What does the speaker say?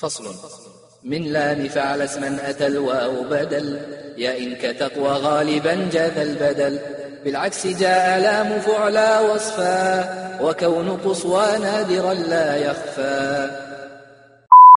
فصل. من لام فعل اسما أتى الواو بدل. يا إنك تقوى غالبا جاذ البدل. بالعكس جاء لام فعلا وصفا. وكون قصوى نادرا لا يخفى.